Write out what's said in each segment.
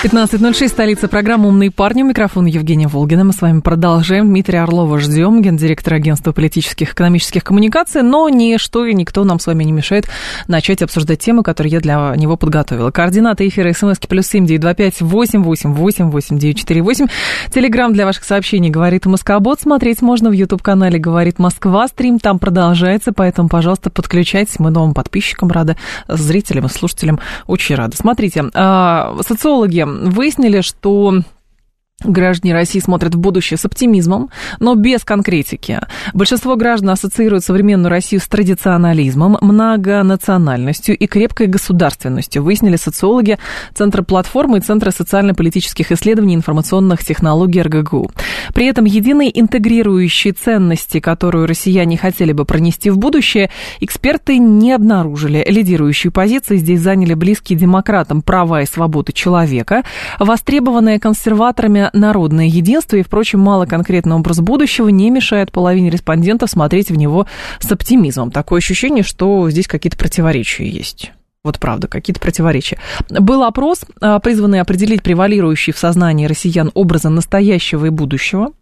15.06, столица программы «Умные парни». У микрофона Евгения Волгина. Мы с вами продолжаем. Дмитрия Орлова ждем, гендиректор агентства политических и экономических коммуникаций. Но ничто и никто нам с вами не мешает начать обсуждать темы, которые я для него подготовила. Координаты эфира смски плюс семь девять два пять восемь восемь восемь восемь девять четыре восемь. Телеграмм для ваших сообщений «Говорит Москобот». Смотреть можно в YouTube-канале «Говорит Москва». Стрим там продолжается, поэтому, пожалуйста, подключайтесь. Мы новым подписчикам рады, зрителям и слушателям очень рады. Смотрите, а, социологи выяснили, что Граждане России смотрят в будущее с оптимизмом, но без конкретики. Большинство граждан ассоциируют современную Россию с традиционализмом, многонациональностью и крепкой государственностью, выяснили социологи Центра платформы и Центра социально-политических исследований информационных технологий РГГУ. При этом единой интегрирующей ценности, которую россияне хотели бы пронести в будущее, эксперты не обнаружили. Лидирующие позиции здесь заняли близкие демократам права и свободы человека, востребованные консерваторами народное единство, и, впрочем, мало конкретного образ будущего не мешает половине респондентов смотреть в него с оптимизмом. Такое ощущение, что здесь какие-то противоречия есть. Вот правда, какие-то противоречия. Был опрос, а, призванный определить превалирующий в сознании россиян образы настоящего и будущего.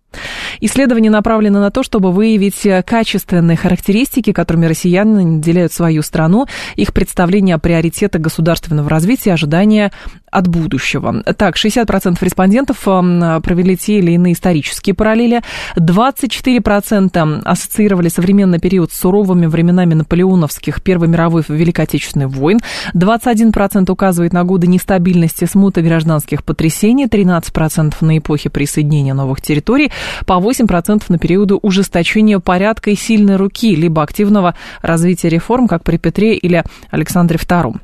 Исследование направлено на то, чтобы выявить качественные характеристики, которыми россияне наделяют свою страну, их представление о приоритетах государственного развития, ожидания от будущего. Так, 60% респондентов провели те или иные исторические параллели, 24% ассоциировали современный период с суровыми временами наполеоновских Первой мировой и Великой Отечественной войн, 21% указывает на годы нестабильности, смуты гражданских потрясений, 13% на эпохи присоединения новых территорий, по 8% на периоды ужесточения порядка и сильной руки, либо активного развития реформ, как при Петре или Александре II.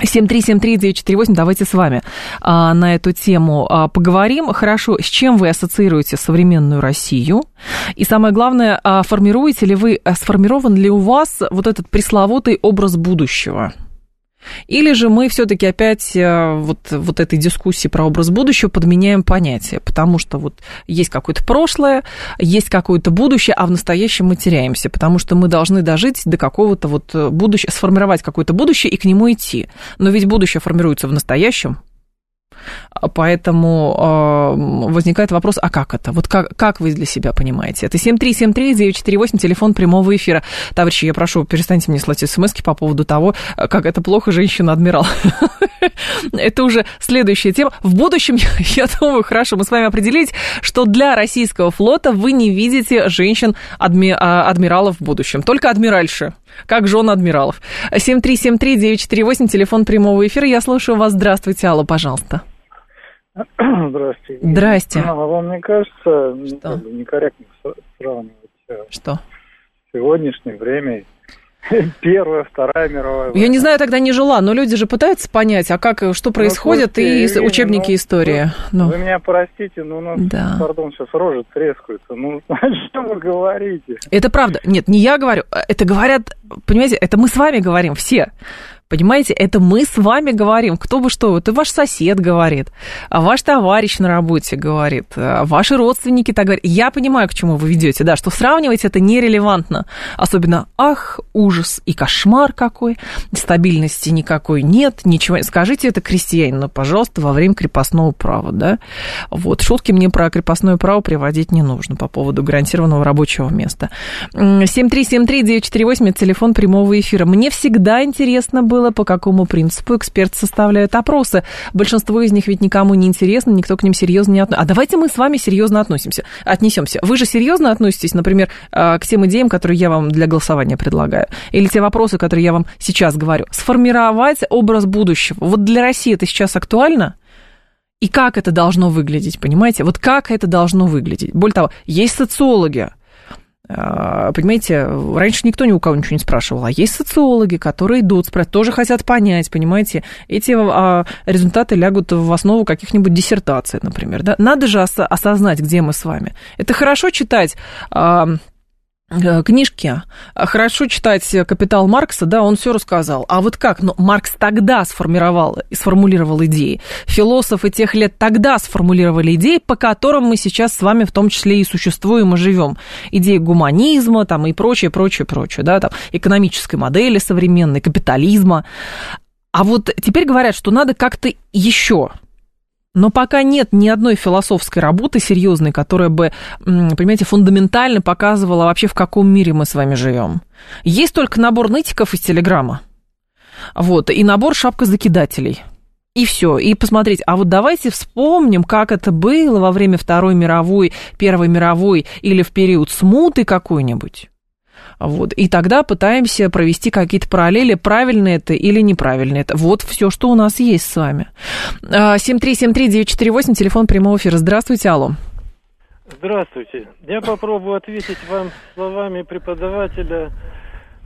7373948, давайте с вами а, на эту тему а, поговорим. Хорошо, с чем вы ассоциируете современную Россию? И самое главное, а, формируете ли вы, а, сформирован ли у вас вот этот пресловутый образ будущего? Или же мы все-таки опять э, вот, вот этой дискуссии про образ будущего подменяем понятие, потому что вот есть какое-то прошлое, есть какое-то будущее, а в настоящем мы теряемся, потому что мы должны дожить до какого-то вот будущего, сформировать какое-то будущее и к нему идти. Но ведь будущее формируется в настоящем, Поэтому э, возникает вопрос, а как это? Вот как, как вы для себя понимаете? Это 7373948, телефон прямого эфира. Товарищи, я прошу, перестаньте мне слать смс по поводу того, как это плохо женщина-адмирал. Это уже следующая тема. В будущем, я думаю, хорошо, мы с вами определились, что для российского флота вы не видите женщин-адмиралов в будущем, только адмиральши как жен адмиралов. 7373948, телефон прямого эфира. Я слушаю вас. Здравствуйте, Алла, пожалуйста. Здравствуйте. Здрасте. А вам не кажется Что? некорректно сравнивать э, Что? сегодняшнее время Первая, Вторая мировая война. Я не знаю, тогда не жила, но люди же пытаются понять, а как, что происходит, Ну, слушайте, и учебники ну, истории. Вы, Ну, вы меня простите, но у нас, Да. пардон, сейчас рожа трескаются. Ну, о чем вы говорите? это правда. Нет, не я говорю, а это говорят, понимаете, это мы с вами говорим, все. Понимаете, это мы с вами говорим, кто бы что, это ваш сосед говорит, а ваш товарищ на работе говорит, а ваши родственники так говорят. Я понимаю, к чему вы ведете, да, что сравнивать это нерелевантно. Особенно, ах, ужас и кошмар какой, стабильности никакой нет, ничего. Скажите это крестьянину, пожалуйста, во время крепостного права, да. Вот, шутки мне про крепостное право приводить не нужно по поводу гарантированного рабочего места. 7373948, это телефон прямого эфира. Мне всегда интересно было, по какому принципу эксперты составляют опросы. Большинство из них ведь никому не интересно, никто к ним серьезно не относится. А давайте мы с вами серьезно относимся, отнесемся. Вы же серьезно относитесь, например, э, к тем идеям, которые я вам для голосования предлагаю? Или те вопросы, которые я вам сейчас говорю? Сформировать образ будущего. Вот для России это сейчас актуально? И как это должно выглядеть, понимаете? Вот как это должно выглядеть? Более того, есть социологи, понимаете, раньше никто ни у кого ничего не спрашивал, а есть социологи, которые идут, тоже хотят понять, понимаете, эти а, результаты лягут в основу каких-нибудь диссертаций, например. Да? Надо же осознать, где мы с вами. Это хорошо читать а, книжки. Хорошо читать «Капитал Маркса», да, он все рассказал. А вот как? Ну, Маркс тогда сформировал и сформулировал идеи. Философы тех лет тогда сформулировали идеи, по которым мы сейчас с вами в том числе и существуем и живем. Идеи гуманизма там, и прочее, прочее, прочее, да, там, экономической модели современной, капитализма. А вот теперь говорят, что надо как-то еще но пока нет ни одной философской работы серьезной, которая бы, понимаете, фундаментально показывала вообще, в каком мире мы с вами живем. Есть только набор нытиков из Телеграма. Вот, и набор шапкозакидателей. И все. И посмотреть, а вот давайте вспомним, как это было во время Второй мировой, Первой мировой или в период смуты какой-нибудь. Вот. И тогда пытаемся провести какие-то параллели, правильно это или неправильно это. Вот все, что у нас есть с вами. 7373948, а, телефон прямого эфира. Здравствуйте, алло. Здравствуйте. Я попробую ответить вам словами преподавателя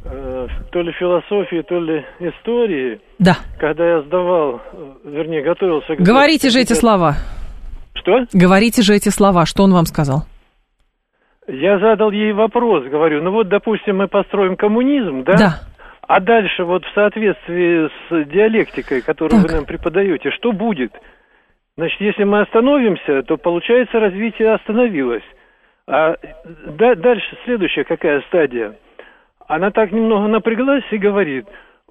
э, то ли философии, то ли истории. Да. Когда я сдавал, э, вернее, готовился... К... Говорите же эти слова. Что? Говорите же эти слова. Что он вам сказал? Я задал ей вопрос, говорю, ну вот, допустим, мы построим коммунизм, да? Да. А дальше вот в соответствии с диалектикой, которую так. вы нам преподаете, что будет? Значит, если мы остановимся, то получается развитие остановилось. А да, дальше следующая какая стадия? Она так немного напряглась и говорит,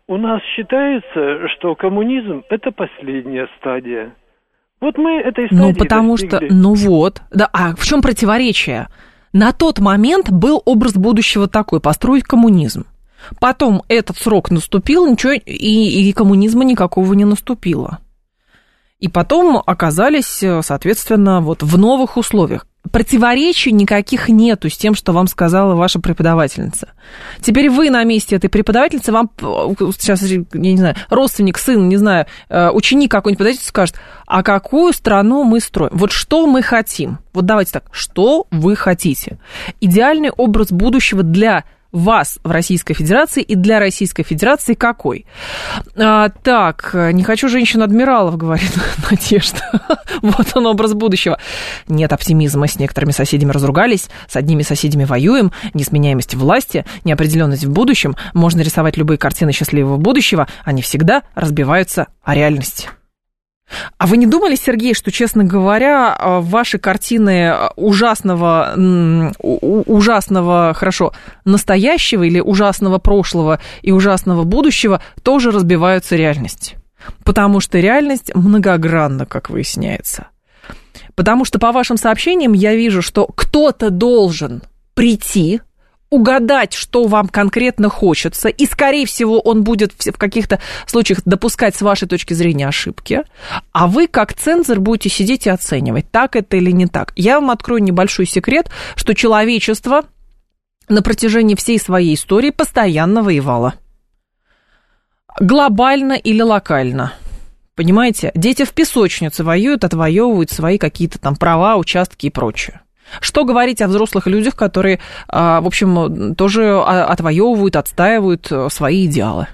у нас считается, что коммунизм это последняя стадия. Вот мы этой стадии Ну, потому достигли. что, ну вот, да, а в чем противоречие? На тот момент был образ будущего такой, построить коммунизм. Потом этот срок наступил, ничего, и, и коммунизма никакого не наступило. И потом оказались, соответственно, вот в новых условиях. Противоречий никаких нету с тем, что вам сказала ваша преподавательница. Теперь вы на месте этой преподавательницы, вам сейчас, я не знаю, родственник, сын, не знаю, э, ученик какой-нибудь подойдет и скажет, а какую страну мы строим? Вот что мы хотим? Вот давайте так, что вы хотите? Идеальный образ будущего для вас в Российской Федерации и для Российской Федерации какой? А, так, не хочу женщин-адмиралов, говорит Надежда. вот он образ будущего. Нет оптимизма, с некоторыми соседями разругались, с одними соседями воюем, несменяемость власти, неопределенность в будущем, можно рисовать любые картины счастливого будущего, они всегда разбиваются о реальность. А вы не думали, Сергей, что, честно говоря, а, ваши картины ужасного, ужасного, хорошо, настоящего или ужасного прошлого и ужасного будущего тоже разбиваются реальность? Потому что реальность многогранна, как выясняется. Потому что по вашим сообщениям я вижу, что кто-то должен прийти, угадать, что вам конкретно хочется, и, скорее всего, он будет в каких-то случаях допускать с вашей точки зрения ошибки, а вы, как цензор, будете сидеть и оценивать, так это или не так. Я вам открою небольшой секрет, что человечество на протяжении всей своей истории постоянно воевало. Глобально или локально. Понимаете, дети в песочнице воюют, отвоевывают свои какие-то там права, участки и прочее. Что говорить о взрослых людях, которые, а, в общем, тоже отвоевывают, отстаивают э, свои идеалы?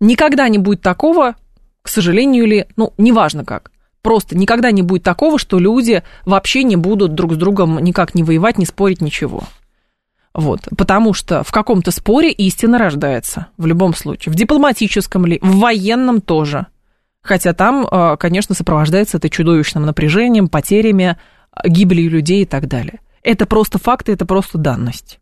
Никогда не будет такого, к сожалению или, ну, неважно как, просто никогда не будет такого, что люди вообще не будут друг с другом никак не воевать, не спорить, ничего. Вот, потому что в каком-то споре истина рождается, в любом случае, в дипломатическом ли, в военном тоже. Хотя там, э, конечно, сопровождается это чудовищным напряжением, потерями, гибелью людей и так далее. Это просто факты, это просто данность.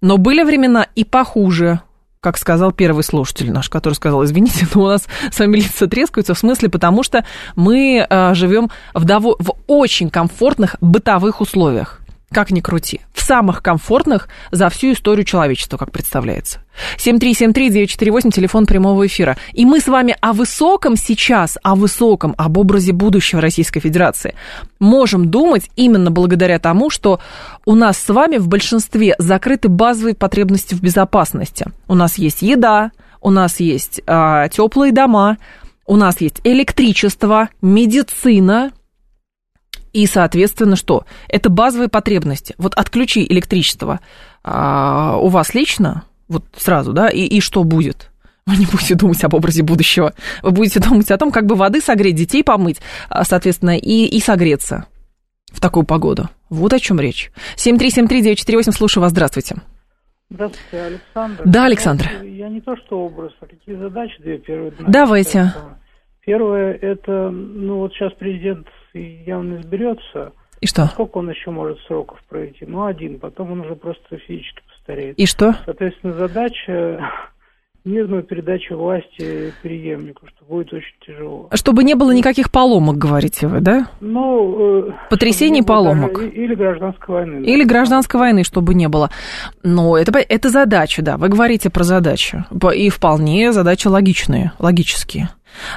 Но были времена и похуже, как сказал первый слушатель наш, который сказал, извините, но у нас с вами лица трескаются, в смысле, потому что мы э, живем в, дово- в очень комфортных бытовых условиях как ни крути, в самых комфортных за всю историю человечества, как представляется. 7373948, телефон прямого эфира. И мы с вами о высоком сейчас, о высоком, об образе будущего Российской Федерации можем думать именно благодаря тому, что у нас с вами в большинстве закрыты базовые потребности в безопасности. У нас есть еда, у нас есть э, теплые дома, у нас есть электричество, медицина, И, соответственно, что? Это базовые потребности. Вот отключи электричество а, у вас лично, вот сразу, да, и, и что будет? Вы не будете думать об образе будущего. Вы будете думать о том, как бы воды согреть, детей помыть, а, соответственно, и, и согреться в такую погоду. Вот о чем речь. 7373948, слушаю вас, здравствуйте. Здравствуйте, Александр. Да, Александр. Я не то, что образ, а какие задачи две первые. Давайте. Первое, это, ну вот сейчас президент явно изберется. И что? Сколько он еще может сроков пройти? Ну, один, потом он уже просто физически постареет. И что? Соответственно, задача мирную передачу власти преемнику, что будет очень тяжело. Чтобы не было никаких поломок, говорите вы, да? Ну, э, Потрясений поломок. Даже, или гражданской войны. Или гражданской войны, чтобы не было. Но это, это задача, да. Вы говорите про задачу. И вполне задачи логичные, логические.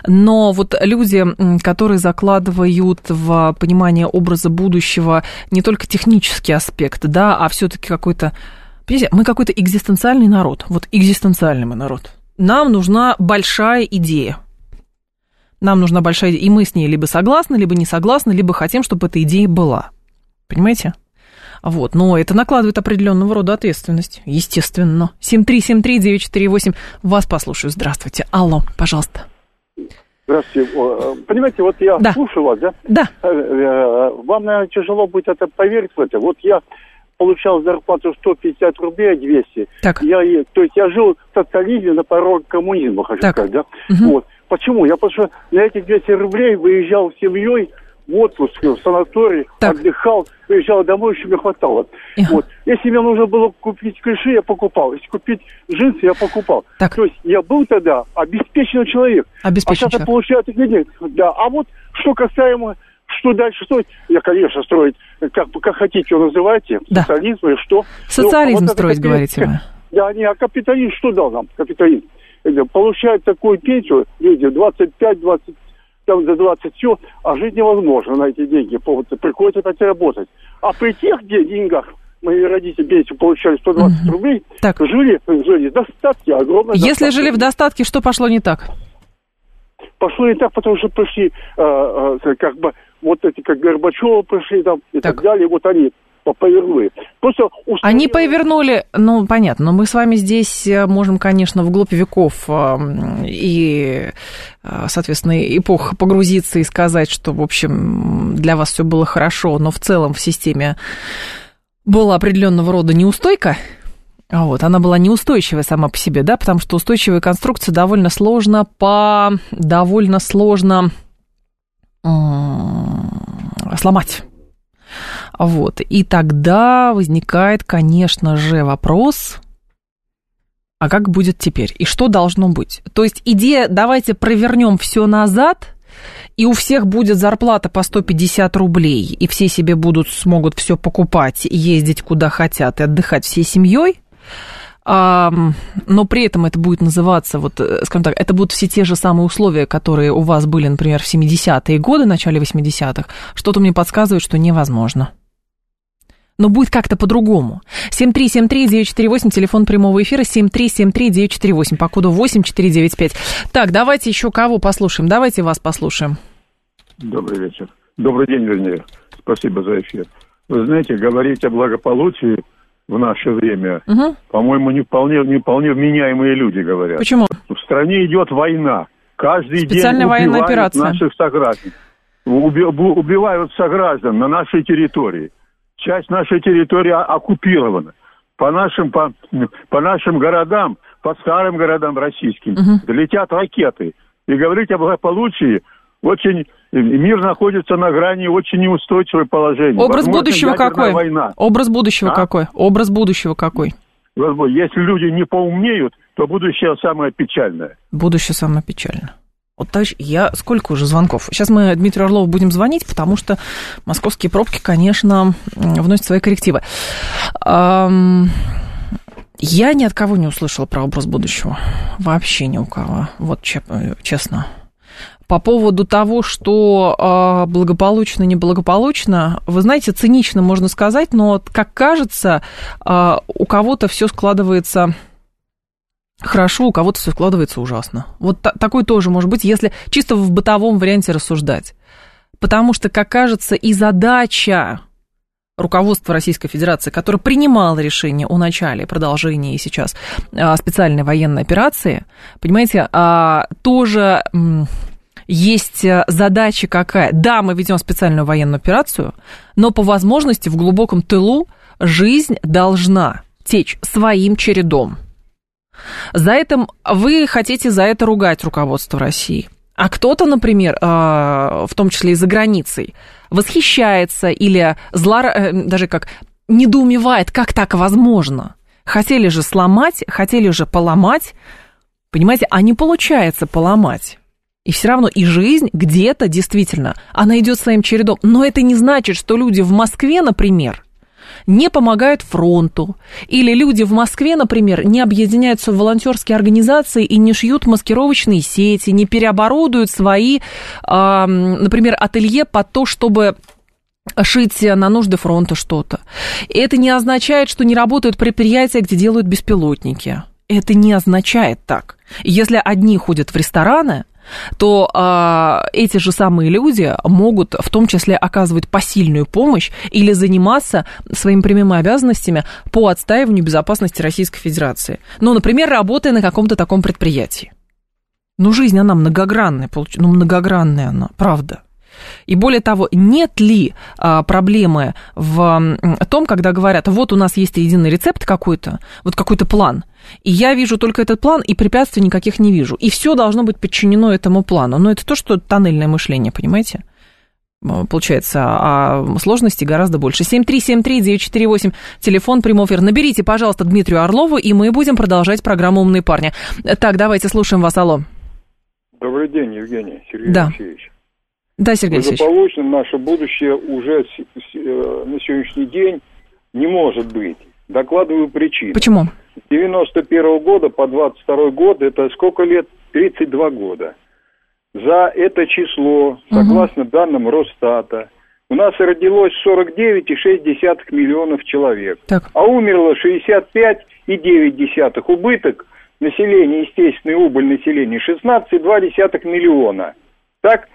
Но вот люди, которые закладывают в понимание образа будущего не только технический аспект, да, а все-таки какой-то Понимаете, мы какой-то экзистенциальный народ. Вот экзистенциальный мы народ. Нам нужна большая идея. Нам нужна большая идея. И мы с ней либо согласны, либо не согласны, либо хотим, чтобы эта идея была. Понимаете? Вот, но это накладывает определенного рода ответственность, естественно. 7373948, вас послушаю. Здравствуйте. Алло, пожалуйста. Здравствуйте. Э, понимаете, вот я да. слушаю вас, да? Да. Э, э, вам, наверное, тяжело будет это поверить в это. Вот я получал зарплату 150 рублей, а 200. Так. Я, то есть я жил в социализме на пороге коммунизма, хочу так. сказать, да? Угу. Вот. Почему? Я потому что на эти 200 рублей выезжал с семьей в отпуск, в санаторий, так. отдыхал, приезжал домой, еще мне хватало. Вот. Если мне нужно было купить клиши, я покупал. Если купить джинсы, я покупал. Так. То есть я был тогда обеспеченный человек. Обеспеченный а сейчас я получаю такие деньги. Да. А вот что касаемо что дальше строить? Я, конечно, строить, как, как хотите его называйте, да. социализм или что. Социализм ну, а вот строить, говорите вы. Да, не, а капитализм что дал нам, капитализм? Получают такую пенсию люди 25, 20, там за 20 все, а жить невозможно на эти деньги. Приходится опять работать. А при тех деньгах мои родители пенсию получали 120 угу. рублей, так. жили, жили в достатке, огромное Если достатке. жили в достатке, что пошло не так? Пошло не так, потому что пришли, э, э, как бы, вот эти, как Горбачева пришли там и так, так далее, вот они повернули. Просто устроили... Они повернули, ну, понятно, но мы с вами здесь э, можем, конечно, вглубь веков э, и, э, соответственно, эпох погрузиться и сказать, что, в общем, для вас все было хорошо, но в целом в системе была определенного рода неустойка, вот, она была неустойчивая сама по себе, да, потому что устойчивые конструкции довольно сложно по... довольно сложно сломать. Вот. И тогда возникает, конечно же, вопрос, а как будет теперь? И что должно быть? То есть идея, давайте провернем все назад, и у всех будет зарплата по 150 рублей, и все себе будут, смогут все покупать, ездить куда хотят и отдыхать всей семьей, но при этом это будет называться, вот, э, скажем так, это будут все те же самые условия, которые у вас были, например, в 70-е годы, начале 80-х, что-то мне подсказывает, что невозможно. Но будет как-то по-другому. 7373948, телефон прямого эфира, 7373948, по коду 8495. Так, давайте еще кого послушаем, давайте вас послушаем. Добрый вечер. Добрый день, вернее. Спасибо за эфир. Вы знаете, говорить о благополучии в наше время, угу. по-моему, не вполне, не вполне вменяемые люди говорят. Почему? В стране идет война. Каждый Специальная день убивают операция. наших сограждан. Уби, убивают сограждан на нашей территории. Часть нашей территории оккупирована. По нашим, по, по нашим городам, по старым городам российским, угу. летят ракеты. И говорить об благополучии очень мир находится на грани очень неустойчивого положения. Образ Возможно, будущего какой? Война. Образ будущего а? какой? Образ будущего какой? Если люди не поумнеют, то будущее самое печальное. Будущее самое печальное. Вот, товарищ, я сколько уже звонков? Сейчас мы Дмитрию Орлову будем звонить, потому что московские пробки, конечно, вносят свои коррективы. Я ни от кого не услышала про образ будущего. Вообще ни у кого. Вот честно. По поводу того, что э, благополучно, неблагополучно, вы знаете, цинично можно сказать, но, как кажется, э, у кого-то все складывается хорошо, у кого-то все складывается ужасно. Вот та- такой тоже может быть, если чисто в бытовом варианте рассуждать. Потому что, как кажется, и задача руководства Российской Федерации, которое принимало решение о начале, продолжении сейчас а, специальной военной операции, понимаете, а, тоже есть задача какая? Да, мы ведем специальную военную операцию, но по возможности в глубоком тылу жизнь должна течь своим чередом. За это вы хотите за это ругать руководство России. А кто-то, например, а, в том числе и за границей, восхищается или зла, э, даже как недоумевает, как так возможно. Хотели же сломать, хотели же поломать, понимаете, а не получается поломать. И все равно и жизнь где-то действительно, она идет своим чередом. Но это не значит, что люди в Москве, например, не помогают фронту. Или люди в Москве, например, не объединяются в волонтерские организации и не шьют маскировочные сети, не переоборудуют свои, например, ателье под то, чтобы шить на нужды фронта что-то. Это не означает, что не работают предприятия, где делают беспилотники. Это не означает так. Если одни ходят в рестораны, то э, эти же самые люди могут в том числе оказывать посильную помощь или заниматься своими прямыми обязанностями по отстаиванию безопасности Российской Федерации. Ну, например, работая на каком-то таком предприятии. Ну, жизнь, она многогранная, ну, многогранная она, правда. И более того, нет ли а, проблемы в том, когда говорят, вот у нас есть единый рецепт какой-то, вот какой-то план, и я вижу только этот план, и препятствий никаких не вижу. И все должно быть подчинено этому плану. Но это то, что тоннельное мышление, понимаете? Получается, а сложностей гораздо больше. 7373948, телефон, прямой эфир. Наберите, пожалуйста, Дмитрию Орлову, и мы будем продолжать программу «Умные парни». Так, давайте слушаем вас, алло. Добрый день, Евгений Сергей да. Алексеевич. Да, Сергей. Благополучно наше будущее уже э, на сегодняшний день не может быть. Докладываю причину. Почему? С 91 года по 22 год, это сколько лет? 32 года. За это число, согласно угу. данным Росстата, у нас родилось 49,6 миллионов человек, так. а умерло 65,9. Убыток населения, естественный убыль населения 16,2 миллиона. Так,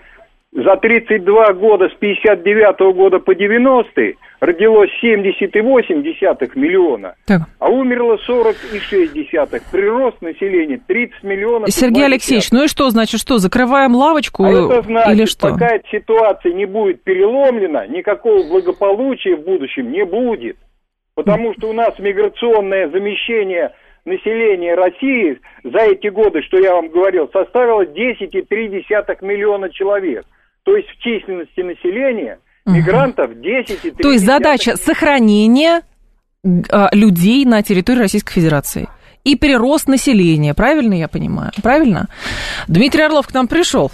за 32 года с 59 года по 90 родилось 70,8 миллиона, так. а умерло 40,6. Прирост населения 30 миллионов. Сергей Алексеевич, ну и что, значит, что, закрываем лавочку а это значит, или что? пока эта ситуация не будет переломлена, никакого благополучия в будущем не будет. Потому что у нас миграционное замещение населения России за эти годы, что я вам говорил, составило 10,3 миллиона человек то есть в численности населения мигрантов 10,3. То есть задача сохранения а, людей на территории Российской Федерации и прирост населения, правильно я понимаю? Правильно? Дмитрий Орлов к нам пришел.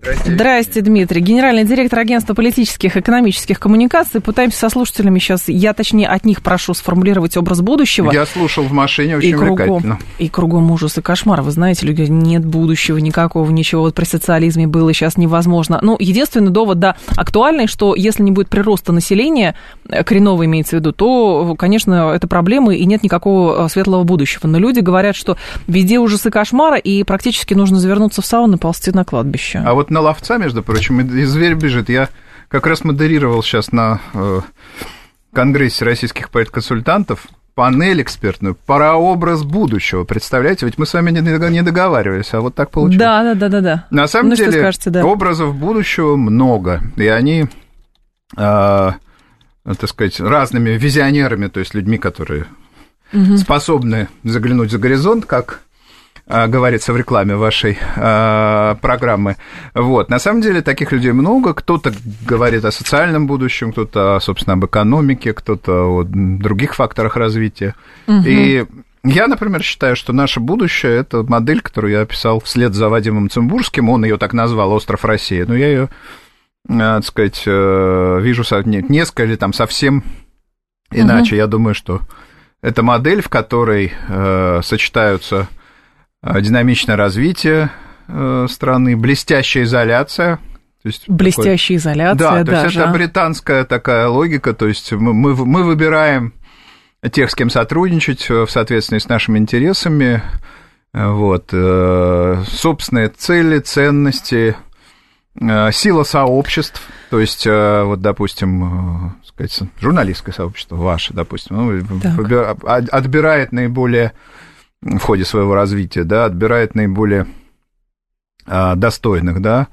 Здрасте. Здрасте, Дмитрий. Генеральный директор агентства политических и экономических коммуникаций. Пытаемся со слушателями сейчас, я точнее от них прошу сформулировать образ будущего. Я слушал в машине, очень и кругом, И кругом ужас и кошмар. Вы знаете, люди, нет будущего никакого, ничего. Вот при социализме было сейчас невозможно. Ну, единственный довод, да, актуальный, что если не будет прироста населения, э, коренного имеется в виду, то, конечно, это проблемы и нет никакого э, светлого будущего. Но люди говорят, что везде ужасы кошмара, и практически нужно завернуться в сауну и ползти на кладбище. А вот на ловца, между прочим, и зверь бежит. Я как раз модерировал сейчас на э, Конгрессе российских политконсультантов панель экспертную «Прообраз будущего». Представляете, ведь мы с вами не договаривались, а вот так получилось. Да, да, да, да. да. На самом ну, деле скажете, да. образов будущего много, и они, э, так сказать, разными визионерами, то есть людьми, которые угу. способны заглянуть за горизонт, как говорится в рекламе вашей э, программы. Вот. На самом деле таких людей много. Кто-то говорит о социальном будущем, кто-то, собственно, об экономике, кто-то о других факторах развития. Угу. И я, например, считаю, что наше будущее – это модель, которую я описал вслед за Вадимом Цимбурским. Он ее так назвал «Остров России». Но я ее, э, так сказать, э, вижу несколько или там совсем иначе. Угу. Я думаю, что это модель, в которой э, сочетаются динамичное развитие э, страны, блестящая изоляция. То есть блестящая такой... изоляция, да. То есть это британская такая логика, то есть мы, мы, мы выбираем тех, с кем сотрудничать в соответствии с нашими интересами, вот, э, собственные цели, ценности, сила сообществ, то есть, вот, допустим, сказать, журналистское сообщество ваше, допустим, ну, отбирает наиболее в ходе своего развития, да, отбирает наиболее достойных, да,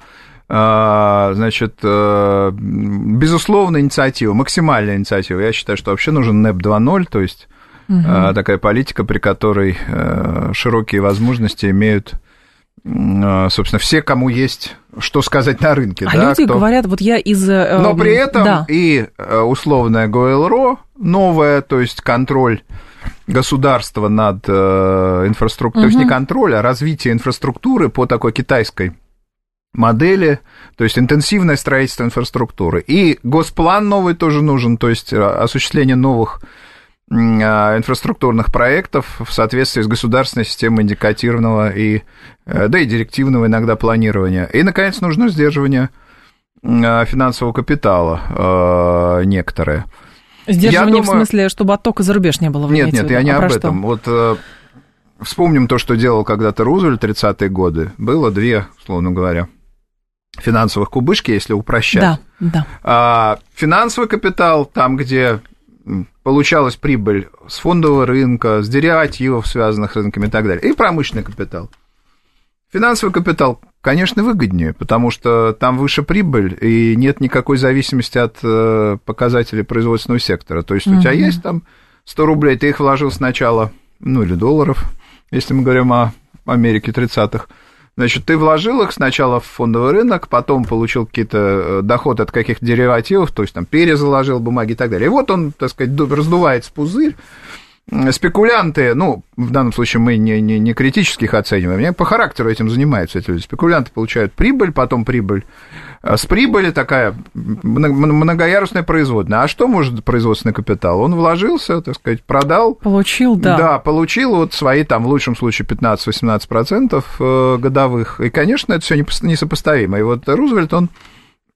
значит, безусловно, инициатива, максимальная инициатива. Я считаю, что вообще нужен НЭП 2.0, то есть угу. такая политика, при которой широкие возможности имеют собственно, все, кому есть что сказать на рынке. А да, люди кто... говорят, вот я из... Э, Но при этом да. и условная ГОЛРО новая, то есть контроль государства над э, инфраструктурой, угу. то есть не контроль, а развитие инфраструктуры по такой китайской модели, то есть интенсивное строительство инфраструктуры. И госплан новый тоже нужен, то есть э, осуществление новых а, инфраструктурных проектов в соответствии с государственной системой индикативного и, э, да и директивного иногда планирования. И, наконец, нужно сдерживание финансового капитала некоторое. Сдерживание думаю... в смысле, чтобы оттока за рубеж не было? Нет, нет, я не а об этом. Что? Вот э, вспомним то, что делал когда-то Рузвельт 30-е годы. Было две, условно говоря, финансовых кубышки, если упрощать. Да, да. А, финансовый капитал, там, где получалась прибыль с фондового рынка, с деривативов, связанных с рынками и так далее, и промышленный капитал. Финансовый капитал, конечно, выгоднее, потому что там выше прибыль, и нет никакой зависимости от э, показателей производственного сектора. То есть угу. у тебя есть там 100 рублей, ты их вложил сначала, ну или долларов, если мы говорим о Америке 30-х, Значит, ты вложил их сначала в фондовый рынок, потом получил какие-то э, доходы от каких-то деривативов, то есть там перезаложил бумаги и так далее. И вот он, так сказать, раздувается пузырь, спекулянты, ну, в данном случае мы не, не, не критически их оцениваем, по характеру этим занимаются эти люди. Спекулянты получают прибыль, потом прибыль. А с прибыли такая многоярусная производная. А что может производственный капитал? Он вложился, так сказать, продал. Получил, да. Да, получил вот свои, там, в лучшем случае, 15-18% э, годовых. И, конечно, это все несопоставимо. И вот Рузвельт, он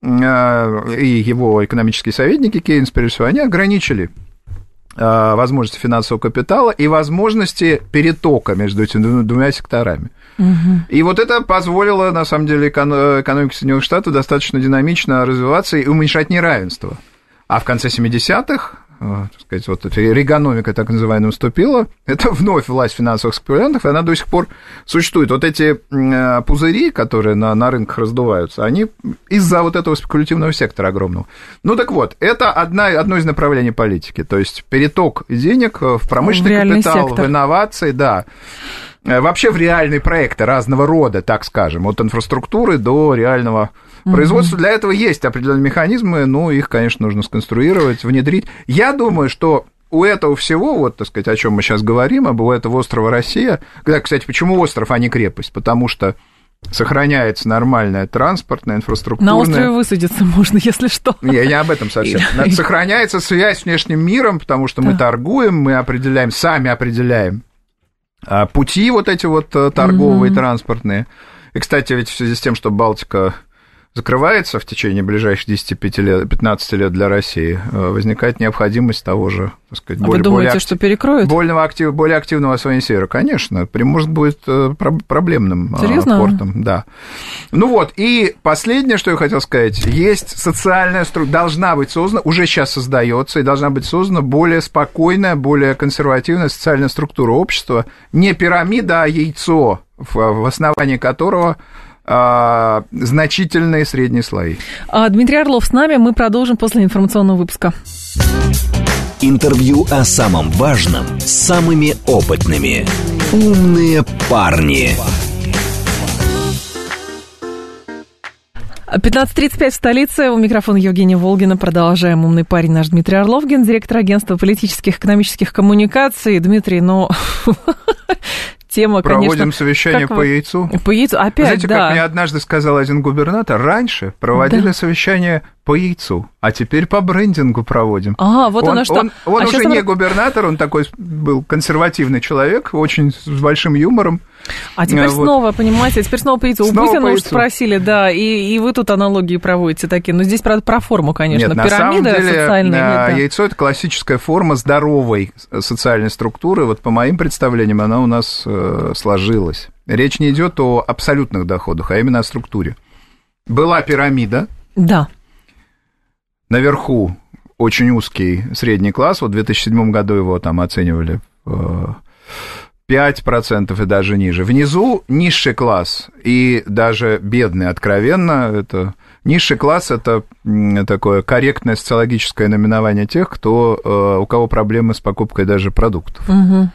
э, и его экономические советники, Кейнс, прежде всего, они ограничили возможности финансового капитала и возможности перетока между этими двумя секторами. Угу. И вот это позволило, на самом деле, экономике Соединенных Штатов достаточно динамично развиваться и уменьшать неравенство. А в конце 70-х Э, так сказать, вот эта регономика так называемая наступила, это вновь власть финансовых спекулянтов, и она до сих пор существует. Вот эти э, пузыри, которые на, на рынках раздуваются, они из-за вот этого спекулятивного сектора огромного. Ну так вот, это одна, одно из направлений политики, то есть переток денег в промышленный в капитал, сектор. в инновации, да вообще в реальные проекты разного рода, так скажем, от инфраструктуры до реального. Производство для этого есть определенные механизмы, но их, конечно, нужно сконструировать, внедрить. Я думаю, что у этого всего, вот, так сказать, о чем мы сейчас говорим, об у этого острова Россия, да, кстати, почему остров, а не крепость? Потому что сохраняется нормальная транспортная, инфраструктурная... На острове высадиться можно, если что. Не, не об этом совсем. Сохраняется связь с внешним миром, потому что мы торгуем, мы определяем, сами определяем а, пути вот эти вот э, торговые, транспортные. И, кстати, ведь в связи с тем, что Балтика закрывается в течение ближайших 10 лет, 15 лет для России, э, возникает необходимость того же, так сказать, а более, вы думаете, более, что перекроют? Более, актив, более активного освоения севера, конечно. Приморск будет э, проблемным э, Серьезно? портом. Да. Ну вот, и последнее, что я хотел сказать, есть социальная структура, должна быть создана, уже сейчас создается, и должна быть создана более спокойная, более консервативная социальная структура общества, не пирамида, а яйцо, в основании которого а, значительные средние слои. А, Дмитрий Орлов с нами. Мы продолжим после информационного выпуска. Интервью о самом важном с самыми опытными. Умные парни. 15.35 в столице. У микрофона Евгения Волгина. Продолжаем. Умный парень наш Дмитрий Орлов, гендиректор агентства политических и экономических коммуникаций. Дмитрий, ну, тема, Проводим конечно... совещание по яйцу. По яйцу, опять, Знаете, да. как мне однажды сказал один губернатор, раньше проводили да. совещание по яйцу, а теперь по брендингу проводим. А, вот он, оно что. Он, он а уже не он... губернатор, он такой был консервативный человек, очень с большим юмором. А теперь вот. снова, понимаете, теперь снова по яйцу. Снова У Путина уж спросили, да, и, и вы тут аналогии проводите такие. Но здесь, правда, про форму, конечно. Нет, Пирамида на самом деле, социальная. Нет, да. яйцо – это классическая форма здоровой социальной структуры. Вот по моим представлениям она у нас э, сложилась. Речь не идет о абсолютных доходах, а именно о структуре. была пирамида. Да. Наверху очень узкий средний класс. Вот в 2007 году его там оценивали 5% и даже ниже. Внизу низший класс и даже бедный, откровенно, это низший класс это такое корректное социологическое наименование тех, кто, э, у кого проблемы с покупкой даже продуктов. Угу.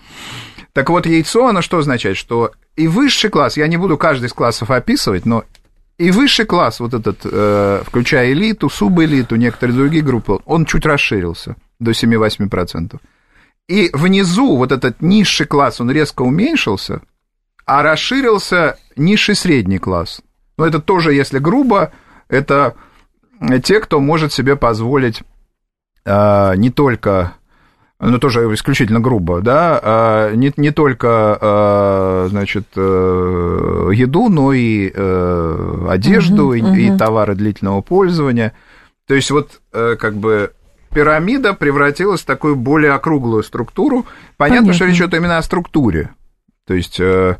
Так вот, яйцо, оно что означает? Что и высший класс, я не буду каждый из классов описывать, но и высший класс, вот этот, э, включая элиту, субэлиту, некоторые другие группы, он чуть расширился до 7-8%. И внизу вот этот низший класс, он резко уменьшился, а расширился низший средний класс. Но это тоже, если грубо, это те, кто может себе позволить э, не только, ну тоже исключительно грубо, да, э, не, не только, э, значит, э, еду, но и э, одежду, угу, и, угу. и товары длительного пользования. То есть вот э, как бы пирамида превратилась в такую более округлую структуру. Понятно, Понятно. что речь идет именно о структуре. То есть э,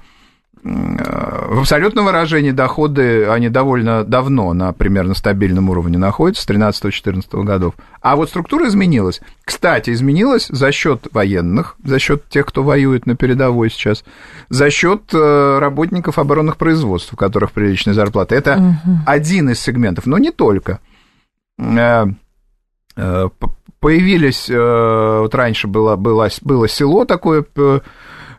э, в абсолютном выражении доходы, они довольно давно на примерно стабильном уровне находятся, с 13-14 годов. А вот структура изменилась. Кстати, изменилась за счет военных, за счет тех, кто воюет на передовой сейчас, за счет э, работников оборонных производств, у которых приличные зарплаты. Это угу. один из сегментов, но не только. Э, появились, э, вот раньше было, было, было село такое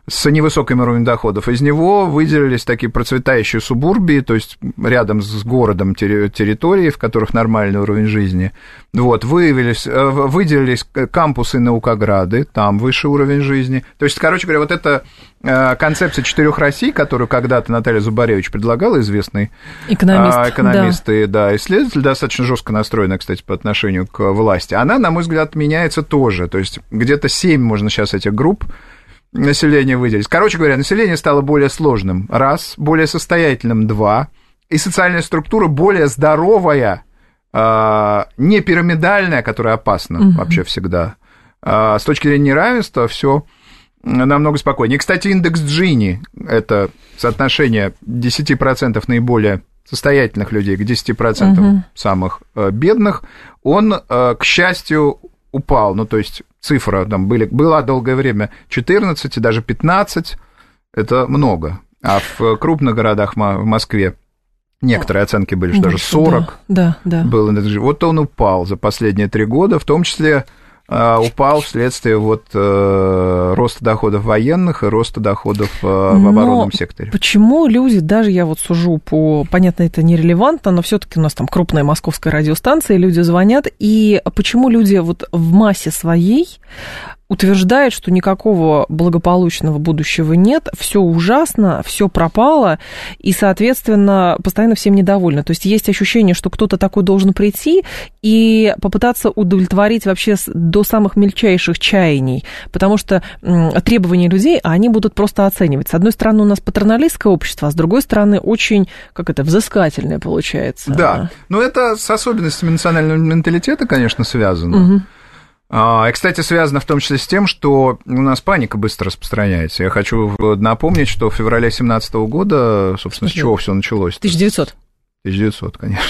с невысоким уровнем доходов. Из него выделились такие процветающие субурбии, то есть рядом с городом территории, в которых нормальный уровень жизни. Вот, выявились, э, выделились кампусы наукограды, там выше уровень жизни. То есть, короче говоря, вот эта э, концепция четырех Россий, которую когда-то Наталья Зубаревич предлагала, известный экономист, а, экономист да. и да, исследователь, достаточно жестко настроенный, кстати, по отношению к власти, она, на мой взгляд, меняется тоже. То есть, где-то семь можно сейчас этих групп население выделить. Короче говоря, население стало более сложным, раз, более состоятельным, два, и социальная структура более здоровая, э, не пирамидальная, которая опасна угу. вообще всегда. Э, с точки зрения неравенства все намного спокойнее. И, кстати, индекс Джини – это соотношение 10% наиболее состоятельных людей к 10% угу. самых э, бедных, он, э, к счастью, упал. Ну, то есть цифра там были, была долгое время 14 и даже 15, это много. А в крупных городах в Москве некоторые оценки были, что даже 40 да, да, да. было. Вот он упал за последние три года, в том числе упал вследствие вот э, роста доходов военных и роста доходов э, в оборонном секторе. Почему люди, даже я вот сужу по, понятно, это нерелевантно, но все-таки у нас там крупная московская радиостанция, люди звонят, и почему люди вот в массе своей утверждает, что никакого благополучного будущего нет, все ужасно, все пропало, и, соответственно, постоянно всем недовольны. То есть есть ощущение, что кто-то такой должен прийти и попытаться удовлетворить вообще до самых мельчайших чаяний, потому что требования людей, они будут просто оценивать. С одной стороны, у нас патерналистское общество, а с другой стороны, очень, как это, взыскательное получается. Да, но это с особенностями национального менталитета, конечно, связано. Угу. А, и, кстати, связано в том числе с тем, что у нас паника быстро распространяется. Я хочу напомнить, что в феврале 2017 года, собственно, с чего все началось? 1900. 1900, конечно.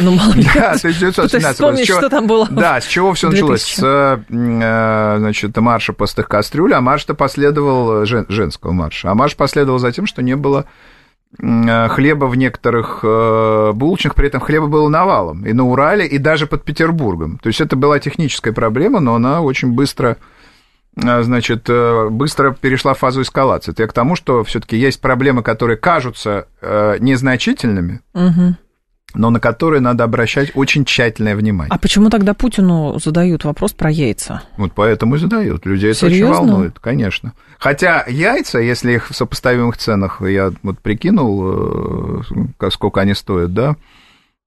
Ну, мало ли. Да, 1917. Вспомнить, что там было. Да, с чего все началось? С, э, значит, марша пустых кастрюль, а марш-то последовал, жен, женского марша, а марш последовал за тем, что не было хлеба в некоторых э, булочных, при этом хлеба было навалом и на Урале, и даже под Петербургом. То есть это была техническая проблема, но она очень быстро э, значит, быстро перешла в фазу эскалации. Это я к тому, что все-таки есть проблемы, которые кажутся незначительными, угу но на которые надо обращать очень тщательное внимание. А почему тогда Путину задают вопрос про яйца? Вот поэтому и задают. Людей Серьезно? это очень волнует, конечно. Хотя яйца, если их в сопоставимых ценах, я вот прикинул, э, сколько они стоят, да,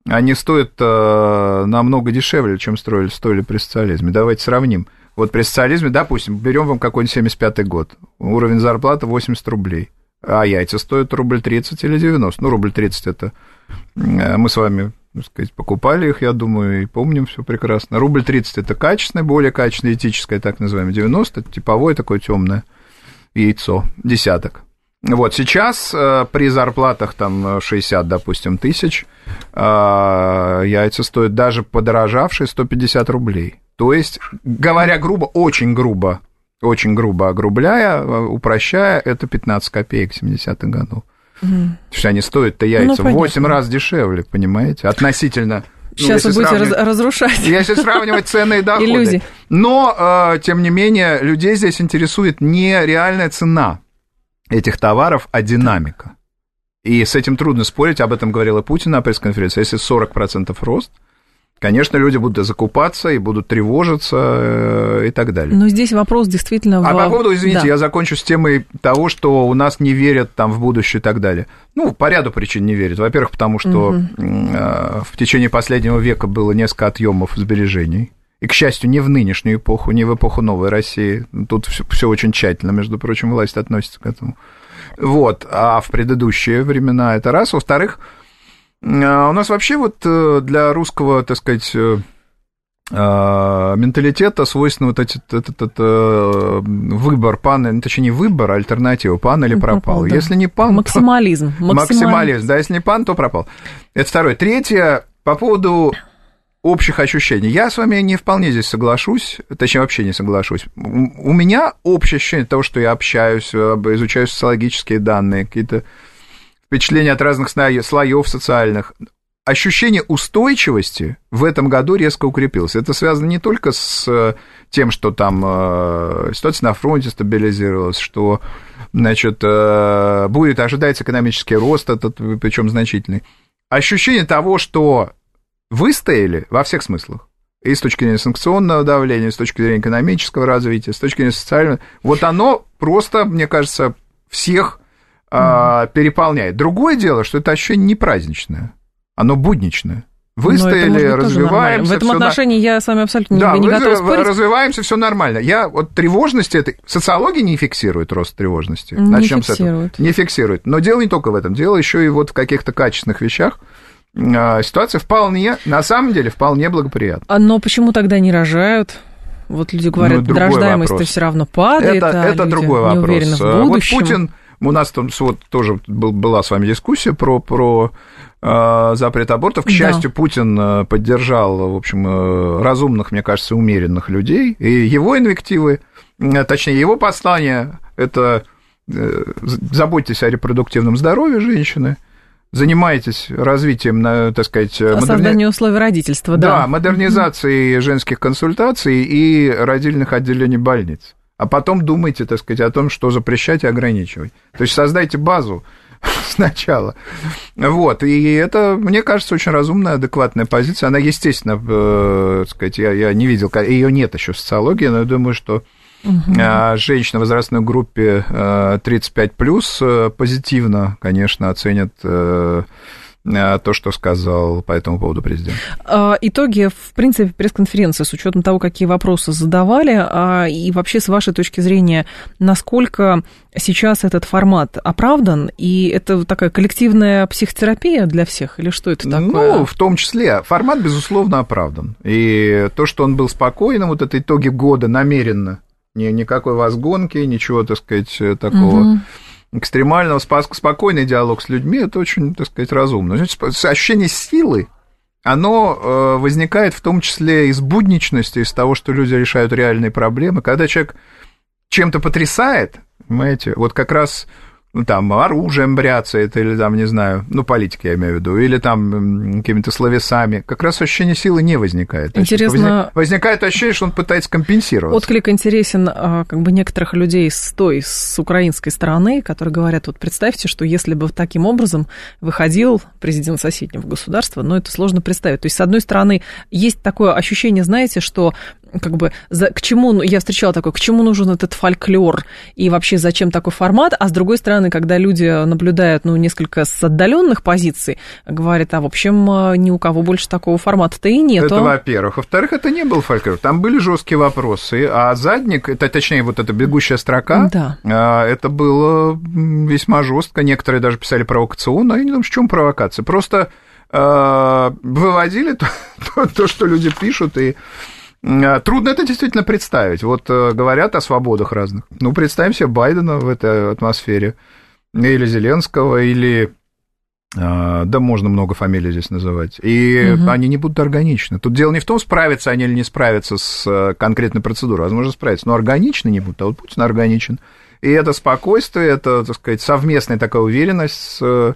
они стоят э, намного дешевле, чем строили, стоили при социализме. Давайте сравним. Вот при социализме, допустим, берем вам какой-нибудь 75-й год, уровень зарплаты 80 рублей, а яйца стоят рубль 30 или 90. Ну, рубль 30 это мы с вами так сказать, покупали их, я думаю, и помним все прекрасно. Рубль 30 это качественное, более качественное, этическое, так называемое. 90 это типовое такое темное яйцо, десяток. Вот сейчас э, при зарплатах там 60, допустим, тысяч э, яйца стоят даже подорожавшие 150 рублей. То есть, говоря грубо, очень грубо, очень грубо огрубляя, э, упрощая, это 15 копеек в 70-х году. Угу. То есть они стоят-то яйца ну, в 8 раз дешевле, понимаете, относительно Сейчас ну, вы будете сравнивать, разрушать. Если сравнивать цены и доходы. Иллюзии. Но, э, тем не менее, людей здесь интересует не реальная цена этих товаров, а динамика. И с этим трудно спорить, об этом говорила Путин на пресс-конференции. Если 40% рост, конечно, люди будут закупаться и будут тревожиться э, и так далее. Но здесь вопрос действительно... А в... по поводу, извините, да. я закончу с темой того, что у нас не верят там в будущее и так далее. Ну, по ряду причин не верят. Во-первых, потому что угу. в течение последнего века было несколько отъемов сбережений. И, к счастью, не в нынешнюю эпоху, не в эпоху новой России. Тут все очень тщательно, между прочим, власть относится к этому. Вот. А в предыдущие времена это раз. Во-вторых, а, у нас вообще вот э, для русского, так сказать, э, а, менталитета свойственно вот этот, этот, этот э, выбор пан, точнее не выбор, а альтернатива, пан или пропал. пропал да. Если не пан, максимализм. То... Максимализм. Да, если не пан, то пропал. Это второе. Третье, по поводу общих ощущений. Я с вами не вполне здесь соглашусь, точнее, вообще не соглашусь. У меня общее ощущение того, что я общаюсь, изучаю социологические данные, какие-то впечатления от разных слоев социальных. Ощущение устойчивости в этом году резко укрепилось. Это связано не только с тем, что там э, ситуация на фронте стабилизировалась, что значит, э, будет ожидается экономический рост, этот, причем значительный. Ощущение того, что выстояли во всех смыслах. И с точки зрения санкционного давления, и с точки зрения экономического развития, с точки зрения социального. Вот оно просто, мне кажется, всех а, переполняет. Другое дело, что это ощущение не праздничное, оно будничное. Выстояли, развиваемся. В этом отношении на... я с вами абсолютно да, не, не готова спорить. развиваемся, все нормально. Я вот тревожности это социология не фиксирует рост тревожности. Не Начнем фиксирует. с этого. Не фиксирует. Но дело не только в этом. Дело еще и вот в каких-то качественных вещах. А, ситуация вполне, на самом деле, вполне благоприятна. А но почему тогда не рожают? Вот люди говорят, ну, рождаемость все равно падает. Это, а это другой вопрос. В будущем. Вот Путин у нас там вот тоже была с вами дискуссия про, про э, запрет абортов. К да. счастью, Путин э, поддержал, в общем, э, разумных, мне кажется, умеренных людей. И его инвективы, точнее, его послание – это заботьтесь о репродуктивном здоровье женщины – занимаетесь развитием, так сказать... Создание модерни... условий родительства, да. Да, модернизацией mm-hmm. женских консультаций и родильных отделений больниц а потом думайте, так сказать, о том, что запрещать и ограничивать. То есть создайте базу сначала. Вот, и это, мне кажется, очень разумная, адекватная позиция. Она, естественно, э, сказать, я, я не видел, ее нет еще в социологии, но я думаю, что Угу. Женщины в возрастной группе 35 э, плюс э, позитивно, конечно, оценят Э, то, что сказал по этому поводу президент. А, итоги, в принципе, пресс-конференции, с учетом того, какие вопросы задавали, а, и вообще, с вашей точки зрения, насколько сейчас этот формат оправдан, и это такая коллективная психотерапия для всех, или что это такое? Ну, в том числе. Формат, безусловно, оправдан. И то, что он был спокойным, вот это итоги года намеренно, ни, никакой возгонки, ничего, так сказать, такого... Угу экстремального, спокойный диалог с людьми, это очень, так сказать, разумно. Значит, ощущение силы, оно э, возникает в том числе из будничности, из того, что люди решают реальные проблемы. Когда человек чем-то потрясает, понимаете, вот как раз ну, там, оружием бряцает, или там, не знаю, ну, политики я имею в виду, или там какими-то словесами, как раз ощущение силы не возникает. Интересно... Возникает ощущение, что он пытается компенсировать. Отклик интересен а, как бы некоторых людей с той, с украинской стороны, которые говорят, вот представьте, что если бы таким образом выходил президент соседнего государства, ну, это сложно представить. То есть, с одной стороны, есть такое ощущение, знаете, что как бы за, к чему, ну, я встречала такое, к чему нужен этот фольклор и вообще зачем такой формат, а с другой стороны, когда люди наблюдают, ну, несколько с отдаленных позиций, говорят, а в общем, а, ни у кого больше такого формата-то и нет. Это во-первых. Во-вторых, это не был фольклор, там были жесткие вопросы, а задник, это, точнее, вот эта бегущая строка, да. А, это было весьма жестко, некоторые даже писали провокационно, я не знаю, в чем провокация, просто а, выводили то, то, то, что люди пишут, и трудно это действительно представить. Вот э, говорят о свободах разных. Ну, представим себе Байдена в этой атмосфере. или Зеленского, или а, да, можно много фамилий здесь называть. И угу. они не будут органичны. Тут дело не в том, справятся они или не справятся с э, конкретной процедурой. Возможно, справятся, но органичны не будут. А вот Путин органичен. И это спокойствие, это, так сказать, совместная такая уверенность с э,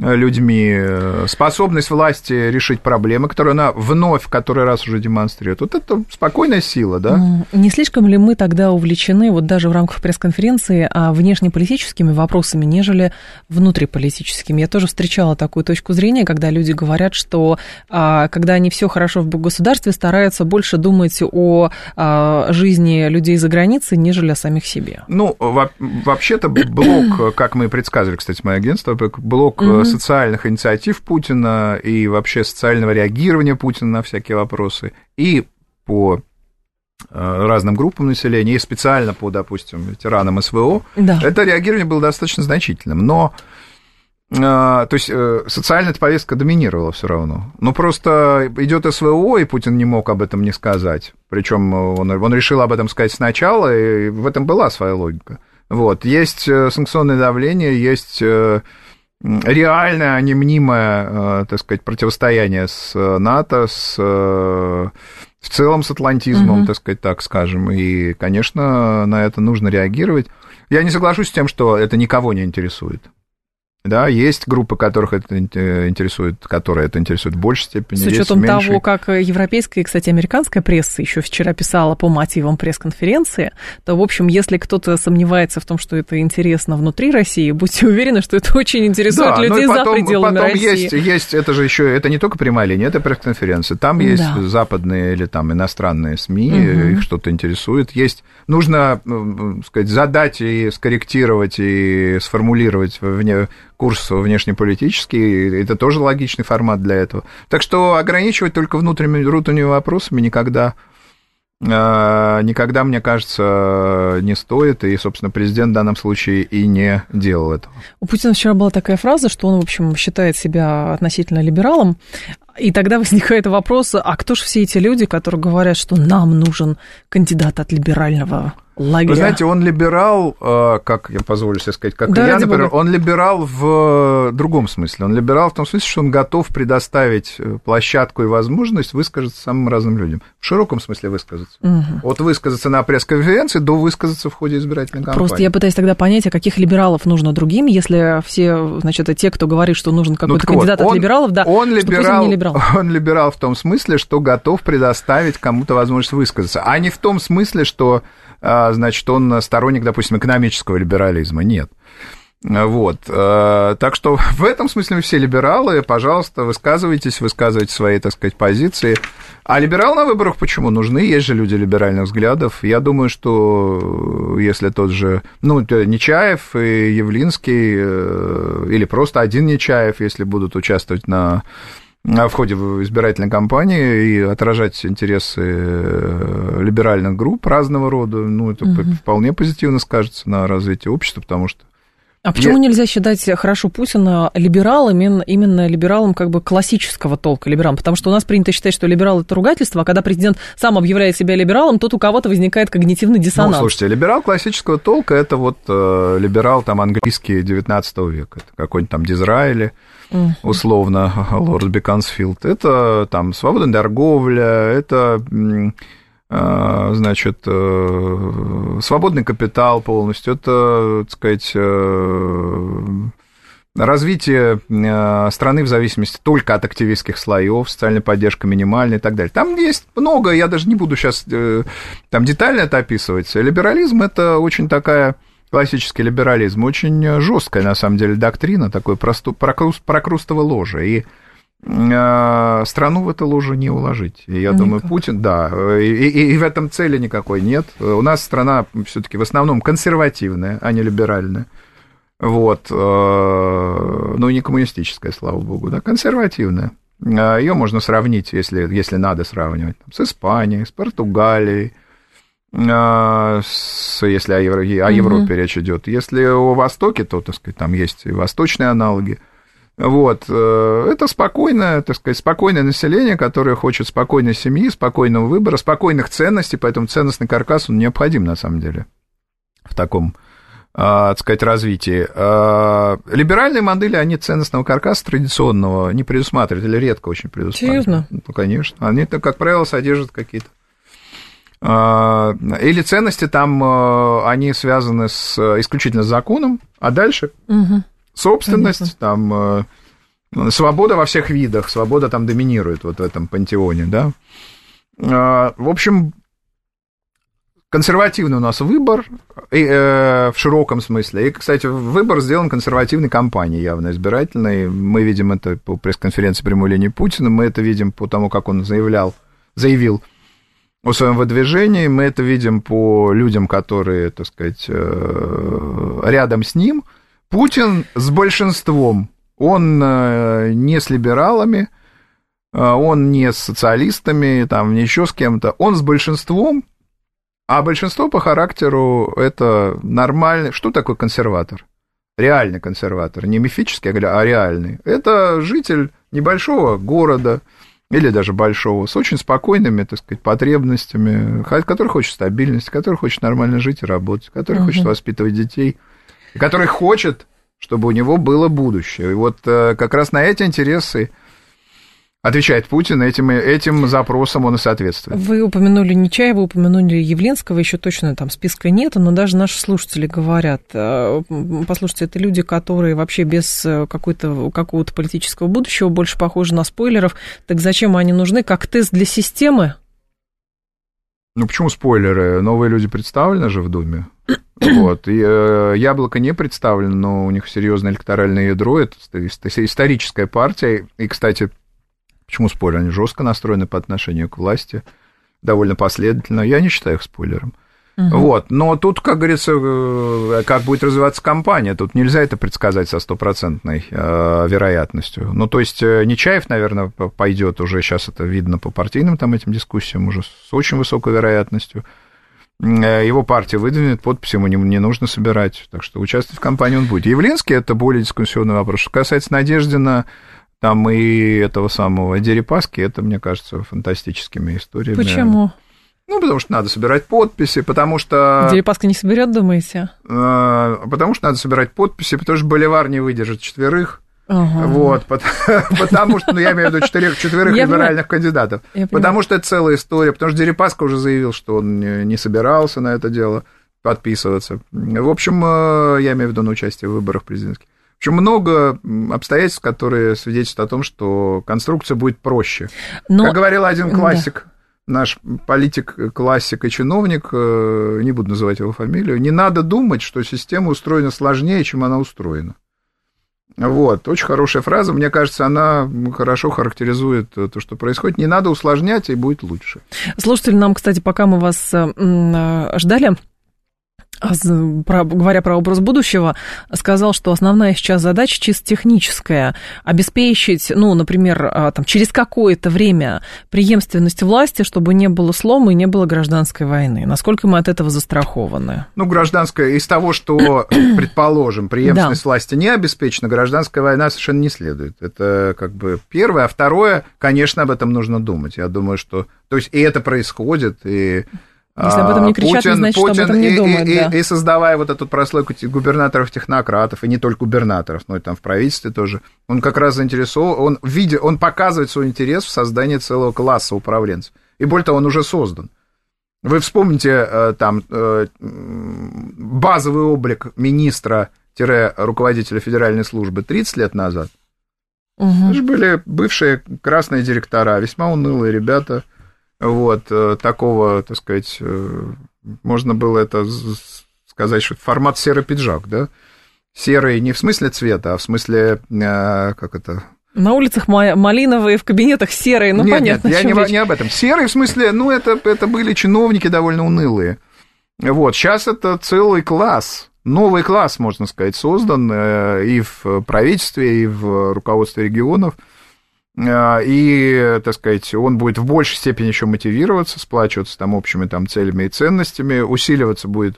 людьми, э, способность власти решить проблемы, которые она вновь в который раз уже демонстрирует. Вот это спокойная сила, да? Не слишком ли мы тогда увлечены, вот даже в рамках пресс-конференции, а, внешнеполитическими вопросами, нежели внутриполитическими? Я тоже встречала такую точку зрения, когда люди говорят, что а, когда они все хорошо в государстве, стараются больше думать о а, жизни людей за границей, нежели о самих себе. Ну, вообще-то блок, как мы предсказывали, кстати, мое агентство, блок социальных инициатив Путина и вообще социального реагирования Путина на всякие вопросы, и по э, разным группам населения, и специально по, допустим, ветеранам СВО, да. это реагирование было достаточно значительным. Но э, то есть э, социальная повестка доминировала все равно. Но просто идет СВО, и Путин не мог об этом не сказать. Причем он, он решил об этом сказать сначала, и в этом была своя логика. Вот. Есть санкционное давление, есть реальное, а не мнимое, э, так сказать, противостояние с э, НАТО, с э, в целом с атлантизмом, угу. так сказать, так скажем. И, конечно, на это нужно реагировать. Я не соглашусь с тем, что это никого не интересует. Да, есть группы, которых это интересует, которые это интересует в большей степени. С учетом того, как европейская и, кстати, американская пресса еще вчера писала по мотивам пресс-конференции, то, в общем, если кто-то сомневается в том, что это интересно внутри России, будьте уверены, что это очень интересует да, людей потом, за пределами потом России. Есть, есть, это же еще, это не только прямая линия, это пресс-конференция. Там да. есть западные или там иностранные СМИ, угу. их что-то интересует. Есть, нужно, сказать, задать и скорректировать и сформулировать вне курс внешнеполитический, это тоже логичный формат для этого. Так что ограничивать только внутренними, внутренними вопросами никогда а, никогда, мне кажется, не стоит, и, собственно, президент в данном случае и не делал этого. У Путина вчера была такая фраза, что он, в общем, считает себя относительно либералом, и тогда возникает вопрос, а кто же все эти люди, которые говорят, что нам нужен кандидат от либерального лагеря. Вы знаете, он либерал, э, как я позволю себе сказать, как да, я, например, Бога. он либерал в другом смысле. Он либерал в том смысле, что он готов предоставить э, площадку и возможность высказаться самым разным людям. В широком смысле высказаться. Угу. От высказаться на пресс-конференции до высказаться в ходе избирательной кампании. Просто я пытаюсь тогда понять, а каких либералов нужно другим, если все, значит, те, кто говорит, что нужен какой-то ну, кандидат вот, от либералов, да, он либерал, не либерал. Он либерал в том смысле, что готов предоставить кому-то возможность высказаться, а не в том смысле, что а, значит, он сторонник, допустим, экономического либерализма. Нет. Вот. А, так что в этом смысле мы все либералы. Пожалуйста, высказывайтесь, высказывайте свои, так сказать, позиции. А либерал на выборах почему нужны? Есть же люди либеральных взглядов. Я думаю, что если тот же, ну, Нечаев и Явлинский, э, или просто один Нечаев, если будут участвовать на в ходе избирательной кампании и отражать интересы э, либеральных групп разного рода, ну, это угу. вполне позитивно скажется на развитии общества, потому что а почему Я... нельзя считать хорошо Путина либералом, именно, именно либералом как бы классического толка либералом? Потому что у нас принято считать, что либерал это ругательство, а когда президент сам объявляет себя либералом, тут у кого-то возникает когнитивный диссонанс. Ну, слушайте, либерал классического толка это вот э, либерал там английский 19 века, это какой-нибудь там Дизраэли, условно, лорд Беконсфилд. Это там свободная торговля, это значит, э, свободный капитал полностью, это, так сказать, э, развитие э, страны в зависимости только от активистских слоев, социальная поддержка минимальная и так далее. Там есть много, я даже не буду сейчас там детально это описывать. Либерализм это очень такая классический либерализм, очень жесткая, на самом деле, доктрина, просту, прокрустово ложе. И страну в это ложе не уложить. И я Никак. думаю, Путин, да, и, и, и в этом цели никакой нет. У нас страна все-таки в основном консервативная, а не либеральная. Вот, э, ну, не коммунистическая, слава богу, да, консервативная. Э, Ее можно сравнить, если, если надо сравнивать, с Испанией, с Португалией, с, если о, Евро, о Европе mm-hmm. речь идет. Если о Востоке, то, так сказать, там есть и восточные аналоги. Вот. Э, это спокойное, так сказать, спокойное население, которое хочет спокойной семьи, спокойного выбора, спокойных ценностей, поэтому ценностный каркас, он необходим на самом деле в таком так сказать, развитии. Либеральные модели, они ценностного каркаса традиционного не предусматривают или редко очень предусматривают. Серьезно? Ну, конечно. Они, как правило, содержат какие-то или ценности там, они связаны с, исключительно с законом, а дальше угу. Собственность, Понятно. там свобода во всех видах, свобода там доминирует вот в этом пантеоне, да. А, в общем, консервативный у нас выбор и, э, в широком смысле. И, кстати, выбор сделан консервативной кампанией явно избирательной. Мы видим это по пресс-конференции прямой линии Путина, мы это видим по тому, как он заявлял, заявил о своем выдвижении, мы это видим по людям, которые, так сказать, э, рядом с ним. Путин с большинством он э, не с либералами, э, он не с социалистами, там, не еще с кем-то. Он с большинством, а большинство по характеру это нормальный... Что такое консерватор? Реальный консерватор, не мифический, а реальный. Это житель небольшого города, или даже большого, с очень спокойными, так сказать, потребностями, который хочет стабильности, который хочет нормально жить и работать, который угу. хочет воспитывать детей, который хочет чтобы у него было будущее. И вот э, как раз на эти интересы отвечает Путин, этим, этим запросом он и соответствует. Вы упомянули Нечаева, упомянули Явленского, еще точно там списка нет, но даже наши слушатели говорят, э, послушайте, это люди, которые вообще без э, какой-то, какого-то политического будущего больше похожи на спойлеров, так зачем они нужны, как тест для системы? Ну, почему спойлеры? Новые люди представлены же в Думе. Вот. И, э, Яблоко не представлено, но у них серьезное электоральное ядро, это историческая партия. И, кстати, почему спойлер? Они жестко настроены по отношению к власти, довольно последовательно. Я не считаю их спойлером. Угу. Вот. Но тут, как говорится, э, как будет развиваться компания, тут нельзя это предсказать со стопроцентной э, вероятностью. Ну, то есть э, Нечаев, наверное, пойдет уже, сейчас это видно по партийным там этим дискуссиям, уже с очень высокой вероятностью. Э, его партия выдвинет, подпись ему не, не нужно собирать, так что участвовать в кампании он будет. Явленский – это более дискуссионный вопрос. Что касается Надеждина, там и этого самого Дерипаски, это, мне кажется, фантастическими историями. Почему? Ну, потому что надо собирать подписи, потому что... Дерипаска не соберет, думаете? Э, потому что надо собирать подписи, потому что Боливар не выдержит четверых. Ага. Вот, потому что, ну, я имею в виду четырех, четверых либеральных кандидатов. Потому что это целая история, потому что Дерипаска уже заявил, что он не собирался на это дело подписываться. В общем, э, я имею в виду на участие в выборах президентских. В общем, много обстоятельств, которые свидетельствуют о том, что конструкция будет проще. Но... Как говорил один классик, да. наш политик, классик и чиновник, э, не буду называть его фамилию, не надо думать, что система устроена сложнее, чем она устроена. Вот, очень хорошая фраза. Мне кажется, она хорошо характеризует то, что происходит. Не надо усложнять, и будет лучше. Слушатели нам, кстати, пока мы вас э, э, ждали, про, говоря про образ будущего, сказал, что основная сейчас задача чисто техническая – обеспечить, ну, например, а, там, через какое-то время преемственность власти, чтобы не было слома и не было гражданской войны. Насколько мы от этого застрахованы? Ну, гражданская, из того, что, предположим, преемственность да. власти не обеспечена, гражданская война совершенно не следует. Это как бы первое. А второе, конечно, об этом нужно думать. Я думаю, что... То есть и это происходит, и если об этом не кричат, Путин, значит, Путин что об этом не и, думают. И, да. и, и создавая вот эту прослойку губернаторов-технократов, и не только губернаторов, но и там в правительстве тоже, он как раз заинтересован, он, видит, он показывает свой интерес в создании целого класса управленцев. И более того, он уже создан. Вы вспомните э, там э, базовый облик министра-руководителя федеральной службы 30 лет назад. Угу. Это же были бывшие красные директора, весьма унылые ребята – вот, э, такого, так сказать, э, можно было это сказать, что формат серый пиджак, да? Серый не в смысле цвета, а в смысле, э, как это, на улицах малиновые, в кабинетах серые, ну нет, понятно. Нет, я не, не об этом. Серые, в смысле, ну это, это были чиновники довольно унылые. Вот, сейчас это целый класс, новый класс, можно сказать, создан и в правительстве, и в руководстве регионов – и, так сказать, он будет в большей степени еще мотивироваться, сплачиваться там общими там целями и ценностями, усиливаться будет,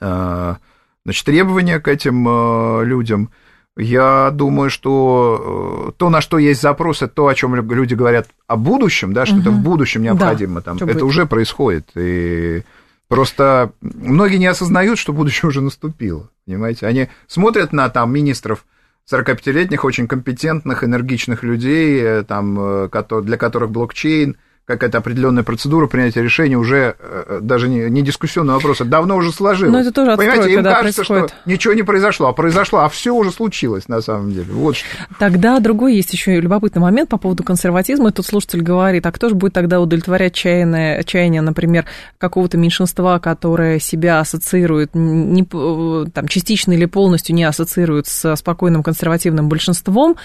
а, значит, требования к этим а, людям. Я думаю, что то, на что есть запрос, это то, о чем люди говорят о будущем, да, что-то угу. в будущем необходимо, да, там, это будет? уже происходит. И Просто многие не осознают, что будущее уже наступило, понимаете? Они смотрят на там министров 45-летних, очень компетентных, энергичных людей, э, там, для которых блокчейн – какая-то определенная процедура принятия решения уже э, даже не, не дискуссионный вопрос, это давно уже сложилось. Но это тоже Понимаете, им кажется, происходит. что ничего не произошло, а произошло, а все уже случилось на самом деле. Вот что. Тогда другой есть еще любопытный момент по поводу консерватизма. Тут слушатель говорит, а кто же будет тогда удовлетворять чаяние, чаяние, например, какого-то меньшинства, которое себя ассоциирует, не, там, частично или полностью не ассоциирует с спокойным консервативным большинством,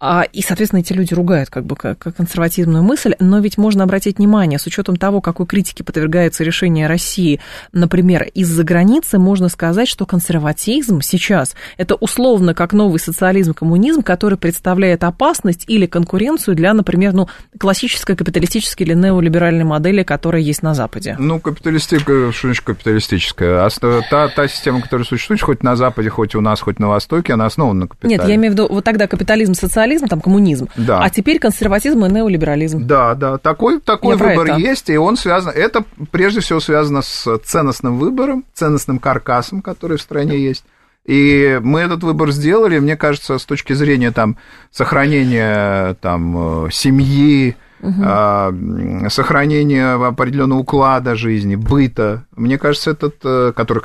а, и, соответственно, эти люди ругают как бы как консервативную мысль, но ведь можно обратить внимание, с учетом того, какой критике подвергается решение России, например, из-за границы, можно сказать, что консерватизм сейчас это условно как новый социализм, коммунизм, который представляет опасность или конкуренцию для, например, ну, классической капиталистической или неолиберальной модели, которая есть на Западе. Ну, капиталистика, что значит капиталистическая? А та, та система, которая существует, хоть на Западе, хоть у нас, хоть на Востоке, она основана на капитале. Нет, я имею в виду, вот тогда капитализм, социализм, там коммунизм, да. а теперь консерватизм и неолиберализм. Да, да, такой такой, такой выбор есть, и он связан, это прежде всего связано с ценностным выбором, ценностным каркасом, который в стране есть. И мы этот выбор сделали, мне кажется, с точки зрения там, сохранения там, семьи, угу. сохранения определенного уклада жизни, быта. Мне кажется, этот, э, который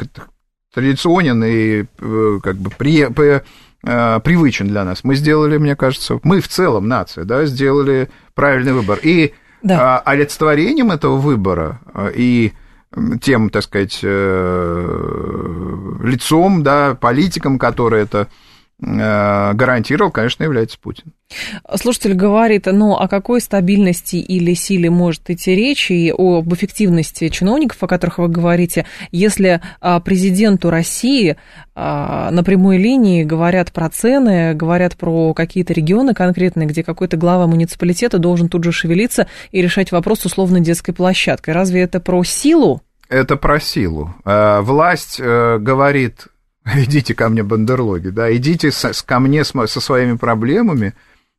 традиционен и э, как бы при, при, э, привычен для нас. Мы сделали, мне кажется, мы в целом, нация, да, сделали правильный выбор. И да. А, олицетворением этого выбора а, и тем, так сказать, э, лицом, да, политиком, который это Э, гарантировал, конечно, является Путин. Слушатель говорит, ну, о какой стабильности или силе может идти речь и об эффективности чиновников, о которых вы говорите, если а, президенту России а, на прямой линии говорят про цены, говорят про какие-то регионы конкретные, где какой-то глава муниципалитета должен тут же шевелиться и решать вопрос условно детской площадкой. Разве это про силу? Это про силу. Э, власть э, говорит идите ко мне, бандерлоги, да, идите со, ко мне с, со своими проблемами,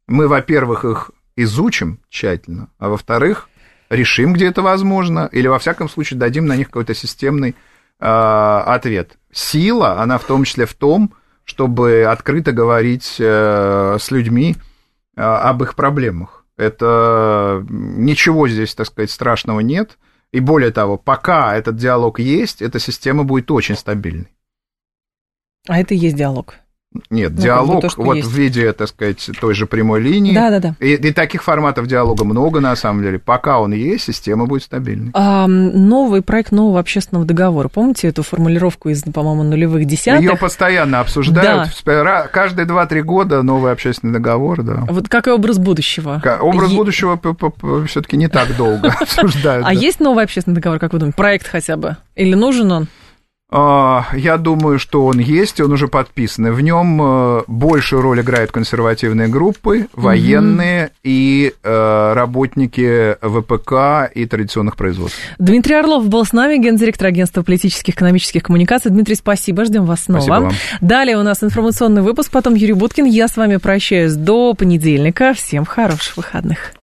мы, во-первых, их изучим тщательно, а во-вторых, решим, где это возможно, или, во всяком случае, дадим на них какой-то системный э, ответ. Сила, она в том числе в том, чтобы открыто говорить э, с людьми э, об их проблемах. Это ничего здесь, так сказать, страшного нет. И более того, пока этот диалог есть, эта система будет очень стабильной. А это и есть диалог. Нет, ну, диалог то, вот есть. в виде, так сказать, той же прямой линии. Да, да, да. И, и таких форматов диалога много, на самом деле. Пока он есть, система будет стабильной. А, новый проект нового общественного договора. Помните эту формулировку из, по-моему, нулевых десятых? Ее постоянно обсуждают. Да. Каждые 2-3 года новый общественный договор, да. Вот как и образ будущего. Образ е... будущего все-таки не так долго обсуждают. А есть новый общественный договор, как вы думаете? Проект хотя бы? Или нужен он? А, я думаю, что он есть, он уже подписан. В нем э, большую роль играют консервативные группы, военные угу. и э, работники ВПК и традиционных производств. Дмитрий Орлов был с нами, гендиректор агентства политических и экономических коммуникаций. Дмитрий, спасибо, ждем вас снова. Спасибо вам. Далее у нас информационный выпуск, потом Юрий Буткин. Я с вами прощаюсь до понедельника. Всем хороших выходных.